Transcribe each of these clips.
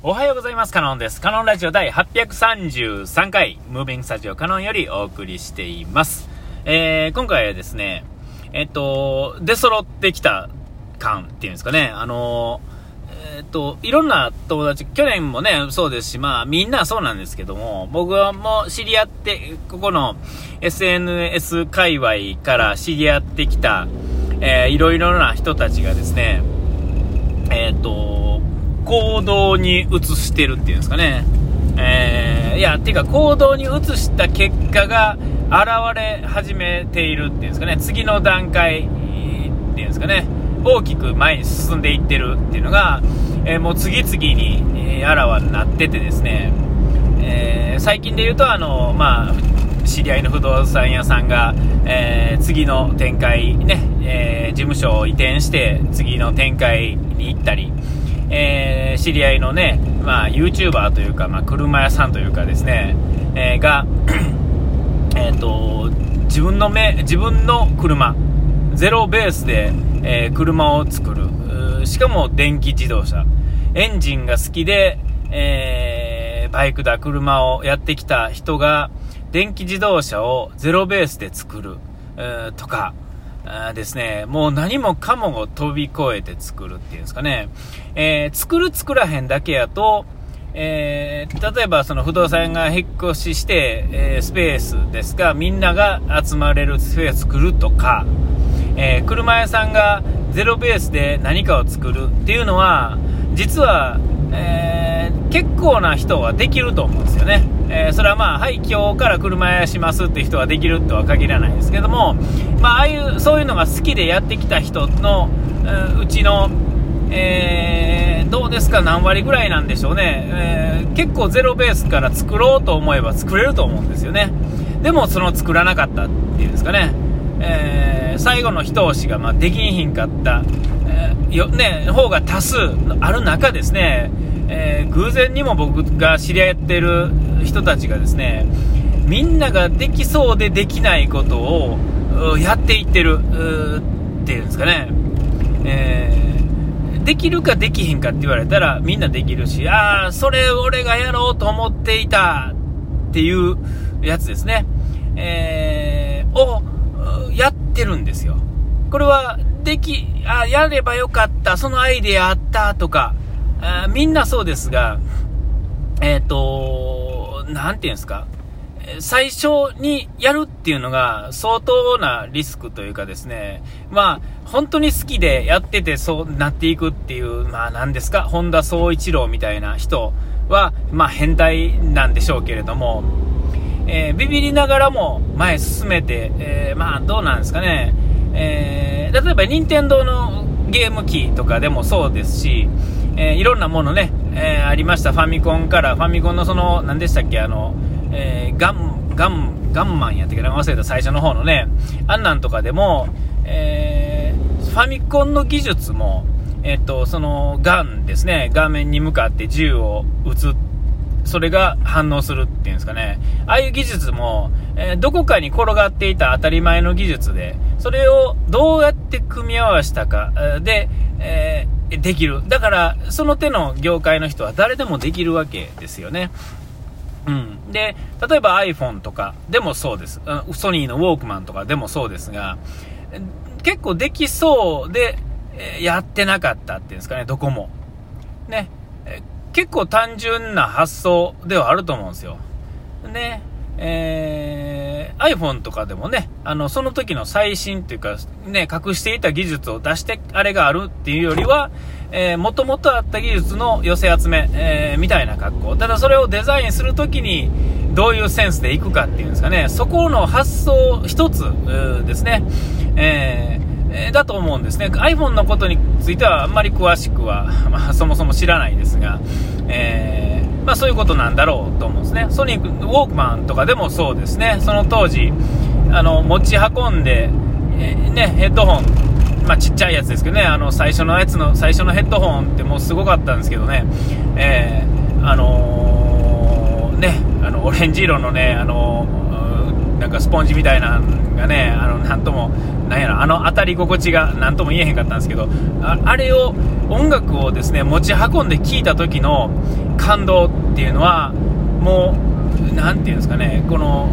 おはようございます。カノンです。カノンラジオ第833回、ムービングスタジオカノンよりお送りしています。えー、今回はですね、えっと、出揃ってきた感っていうんですかね、あのえっと、いろんな友達、去年もね、そうですし、まあ、みんなそうなんですけども、僕はもう知り合って、ここの SNS 界隈から知り合ってきた、えー、いろいろな人たちがですね、えっ、と、行動に移してるっていうんですかね。えー、いや、っていうか行動に移した結果が現れ始めているっていうんですかね。次の段階っていうんですかね。大きく前に進んでいってるっていうのが、えー、もう次々に、え、あらわになっててですね、えー、最近で言うと、あの、まあ、知り合いの不動産屋さんが、えー、次の展開ね、え、事務所を移転して次の展開に行ったり、えー、知り合いのね、まあ、YouTuber というか、まあ、車屋さんというかですね、えー、が、えっと、自分の目、自分の車、ゼロベースで、えー、車を作る。しかも電気自動車。エンジンが好きで、えー、バイクだ、車をやってきた人が、電気自動車をゼロベースで作る。とか、あですね、もう何もかもを飛び越えて作るっていうんですかね。えー、作る作らへんだけやと、えー、例えばその不動産が引っ越しして、えー、スペースですが、みんなが集まれるスペース作るとか、え車屋さんがゼロベースで何かを作るっていうのは、実は、え結構な人はできると思うんですよね。えー、それはまあ、はい、今日から車屋しますっていう人ができるとは限らないですけども、まあ、ああいう、そういうのが好きでやってきた人の、うちの、えー、どうですか、何割ぐらいなんでしょうね、えー、結構ゼロベースから作ろうと思えば作れると思うんですよね。でも、その作らなかったっていうんですかね。えー、最後の一押しが、まあ、できんひんかった、えー、よ、ね、方が多数ある中ですね、え、偶然にも僕が知り合ってる人たちがですね、みんなができそうでできないことをやっていってるっていうんですかね、えー、できるかできひんかって言われたらみんなできるし、ああ、それ俺がやろうと思っていたっていうやつですね、えー、をやってるんですよ。これは、でき、あ、やればよかった、そのアイデアあったとか、あみんなそうですが、えっ、ー、と、なんていうんですか、最初にやるっていうのが相当なリスクというかですね、まあ、本当に好きでやっててそうなっていくっていう、まあ何ですか、本田宗一郎みたいな人は、まあ変態なんでしょうけれども、えー、ビビりながらも前進めて、えー、まあどうなんですかね、えー、例えば任天堂のゲーム機とかでもそうですし、えー、いろんなものね、えー、ありました。ファミコンから、ファミコンのその、何でしたっけ、あの、えー、ガン、ガン、ガンマンやったっけ？な、忘れた。最初の方のね、あんなんとかでも、えファミコンの技術も、えっと、その、ガンですね、画面に向かって銃を撃つ。それが反応するっていうんですかね。ああいう技術も、え、どこかに転がっていた当たり前の技術で、それをどうやって組み合わせたかで、えー、できる。だから、その手の業界の人は誰でもできるわけですよね。うん。で、例えば iPhone とかでもそうです。ソニーのウォークマンとかでもそうですが、結構できそうで、やってなかったっていうんですかね、どこも。ね。結構単純な発想ではあると思うんですよ。ね、えー、iPhone とかでもね、あの、その時の最新っていうか、ね、隠していた技術を出して、あれがあるっていうよりは、えー、もともとあった技術の寄せ集め、えー、みたいな格好。ただそれをデザインするときに、どういうセンスでいくかっていうんですかね、そこの発想一つですね、え、だと思うんですね。iPhone のことについてはあんまり詳しくは、まあ、そもそも知らないですが、えー、まあ、そういうことなんだろうと思うんですね。ソニック、ウォークマンとかでもそうですね。その当時、あの、持ち運んで、えー、ね、ヘッドホン、まあ、ちっちゃいやつですけどね、あの、最初のやつの、最初のヘッドホンってもうすごかったんですけどね、えー、あのー、ね、あの、オレンジ色のね、あのなんかスポンジみたいなのがね、あの、なんとも、なんやろ、あの当たり心地がなんとも言えへんかったんですけど、あれを、音楽をですね、持ち運んで聴いた時の、感動っていうのは、もう、なんていうんですかね、この、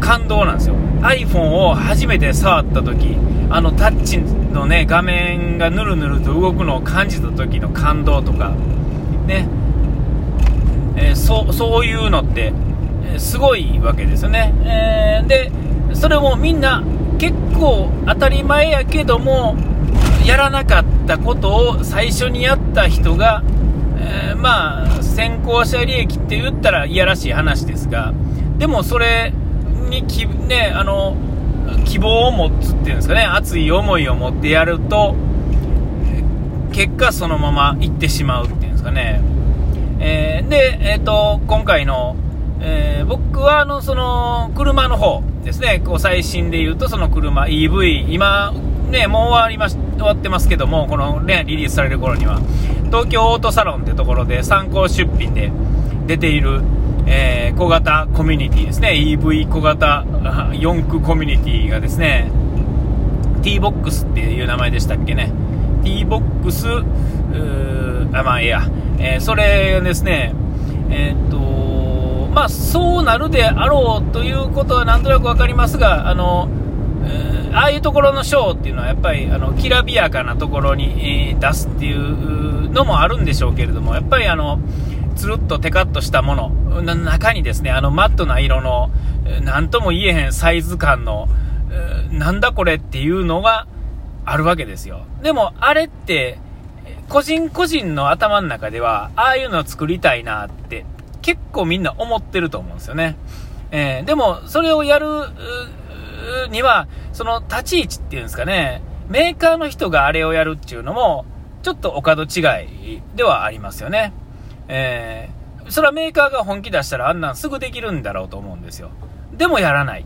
感動なんですよ。iPhone を初めて触った時、あのタッチのね、画面がぬるぬると動くのを感じた時の感動とか、ね、えー、そそういうのって、すごいわけですよね。えー、で、それもみんな結構当たり前やけども、やらなかったことを最初にやった人が、えー、まあ、先行者利益って言ったらいやらしい話ですが、でもそれにき、ね、あの、希望を持つっていうんですかね、熱い思いを持ってやると、結果そのまま行ってしまうっていうんですかね。えー、で、えっ、ー、と、今回の、えー、僕はあの、その、車の方ですね、こう最新で言うとその車、EV、今、ね、もう終わりまし、終わってますけども、このね、リリースされる頃には、東京オートサロンってところで参考出品で出ている、えー、小型コミュニティですね、EV 小型4駆コミュニティがですね、T-BOX っていう名前でしたっけね、T-BOX、あ、まあええや、えー、それですね、えー、っと、まあそうなるであろうということはなんとなく分かりますが、あの、えー、ああいうところのショーっていうのはやっぱりあのきらびやかなところに、えー、出すっていうのもあるんでしょうけれども、やっぱりあの、つるっとテカッとしたものの、中にですね、あのマットな色の、なんとも言えへんサイズ感の、なんだこれっていうのがあるわけですよ。でも、あれって、個人個人の頭の中では、ああいうのを作りたいなって、結構みんな思ってると思うんですよね。えー、でも、それをやるには、その立ち位置っていうんですかね、メーカーの人があれをやるっていうのも、ちょっとお門違いではありますよね。えー、それはメーカーが本気出したらあんなんすぐできるんだろうと思うんですよ。でもやらない。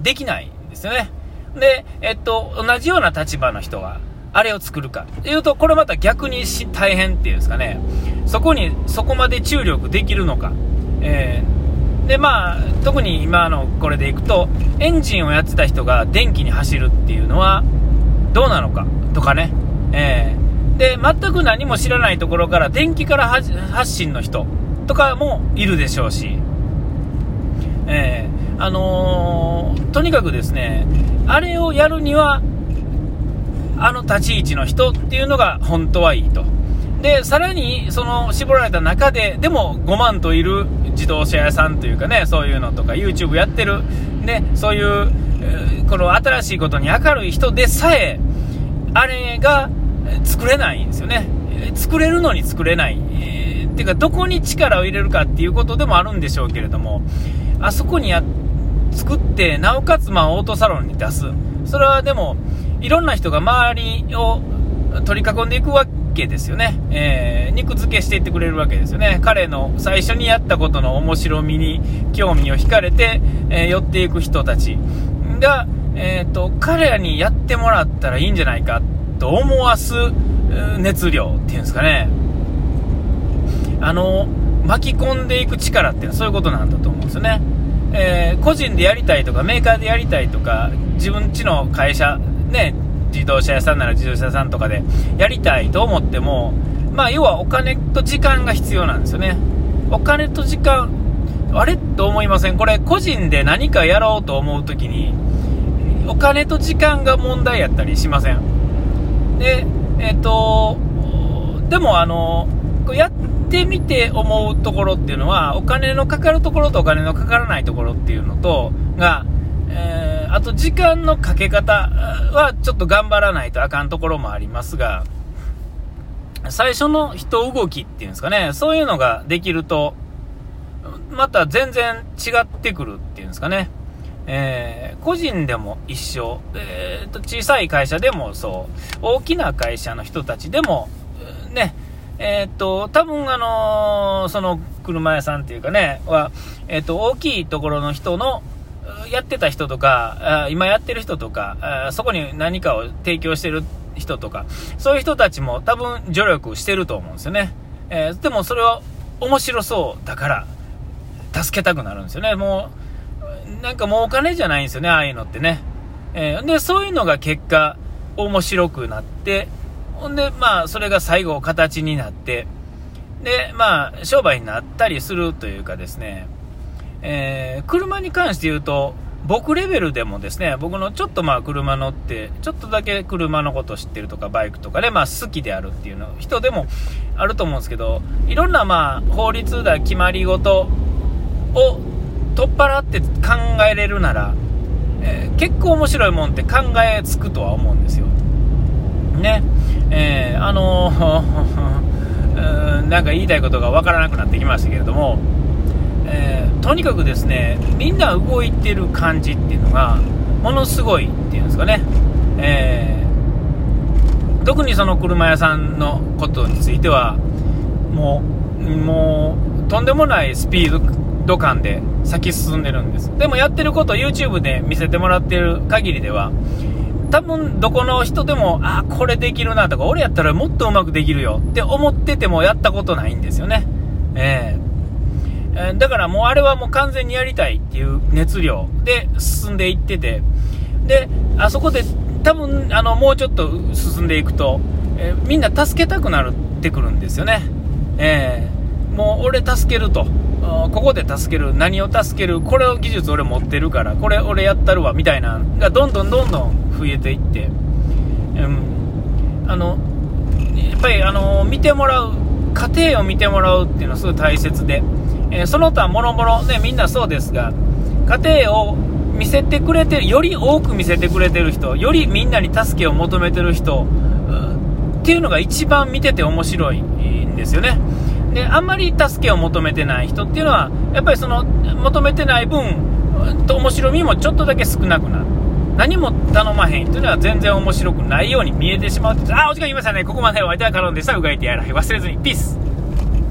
できないんですよね。で、えっと、同じような立場の人は、あれを作るか。っていうと、これまた逆にし大変っていうんですかね。そこに、そこまで注力できるのか。えー、で、まあ、特に今のこれでいくと、エンジンをやってた人が電気に走るっていうのは、どうなのか。とかね。えー、で、全く何も知らないところから、電気から発信の人とかもいるでしょうし。えー、あのー、とにかくですね、あれをやるには、あの立ち位置の人っていうのが本当はいいと。で、さらに、その、絞られた中で、でも5万といる自動車屋さんというかね、そういうのとか、YouTube やってる、ね、そういう、この新しいことに明るい人でさえ、あれが作れないんですよね。作れるのに作れない。えー、ていうか、どこに力を入れるかっていうことでもあるんでしょうけれども、あそこにや、作って、なおかつ、まあ、オートサロンに出す。それはでも、いろんな人が周りを取り囲んでいくわけですよね。えー、肉付けしていってくれるわけですよね。彼の最初にやったことの面白みに興味を惹かれて、えー、寄っていく人たちが、えーと、彼らにやってもらったらいいんじゃないかと思わす熱量っていうんですかね。あの、巻き込んでいく力ってそういうことなんだと思うんですよね。えー、個人でやりたいとかメーカーでやりたいとか自分ちの会社ね、自動車屋さんなら自動車屋さんとかでやりたいと思っても、まあ、要はお金と時間が必要なんですよね。お金と時間、あれ？と思いません。これ、個人で何かやろうと思うときに、お金と時間が問題やったりしません。で、えっ、ー、と、でもあの、やってみて思うところっていうのは、お金のかかるところとお金のかからないところっていうのと、が、えーあと時間のかけ方はちょっと頑張らないとあかんところもありますが、最初の人動きっていうんですかね、そういうのができると、また全然違ってくるっていうんですかね。えー、個人でも一緒、えーと、小さい会社でもそう、大きな会社の人たちでも、ね、えー、っと、多分あのー、その車屋さんっていうかね、は、えー、っと、大きいところの人の、やってた人とか、今やってる人とか、そこに何かを提供してる人とか、そういう人たちも多分助力してると思うんですよね。えー、でもそれは面白そうだから、助けたくなるんですよね。もう、なんかもうお金じゃないんですよね、ああいうのってね。えー、で、そういうのが結果、面白くなって、ほんで、まあ、それが最後形になって、で、まあ、商売になったりするというかですね、えー、車に関して言うと、僕レベルでもですね、僕のちょっとまあ車乗って、ちょっとだけ車のこと知ってるとか、バイクとかで、まあ好きであるっていうの、人でもあると思うんですけど、いろんなまあ法律だ、決まり事を取っ払って考えれるなら、えー、結構面白いもんって考えつくとは思うんですよ。ね。えー、あのー、なんか言いたいことがわからなくなってきましたけれども、えー、とにかくですね、みんな動いてる感じっていうのが、ものすごいっていうんですかね。えー、特にその車屋さんのことについては、もう、もう、とんでもないスピード感で先進んでるんです。でもやってること YouTube で見せてもらってる限りでは、多分どこの人でも、あ、これできるなとか、俺やったらもっとうまくできるよって思っててもやったことないんですよね。えーえだからもうあれはもう完全にやりたいっていう熱量。で進んでいってて、で、あそこで多分あのもうちょっと進んでいくと、え、みんな助けたくなってくるんですよね。えー、もう俺助けると。ここで助ける、何を助ける、これを技術俺持ってるから、これ俺やったるわ、みたいながどんどんどんどん増えていって、うん、あの、やっぱりあの、見てもらう、過程を見てもらうっていうのはすごい大切で、えー、その他もろもろね、みんなそうですが、家庭を見せてくれてる、より多く見せてくれてる人、よりみんなに助けを求めてる人、っていうのが一番見てて面白いんですよね。で、あんまり助けを求めてない人っていうのは、やっぱりその、求めてない分、と面白みもちょっとだけ少なくなる。何も頼まへんっていうのは全然面白くないように見えてしまうあ、お時間いましたね。ここまでお相手はカロンでした。うがいてやらへん。忘れずに。ピース。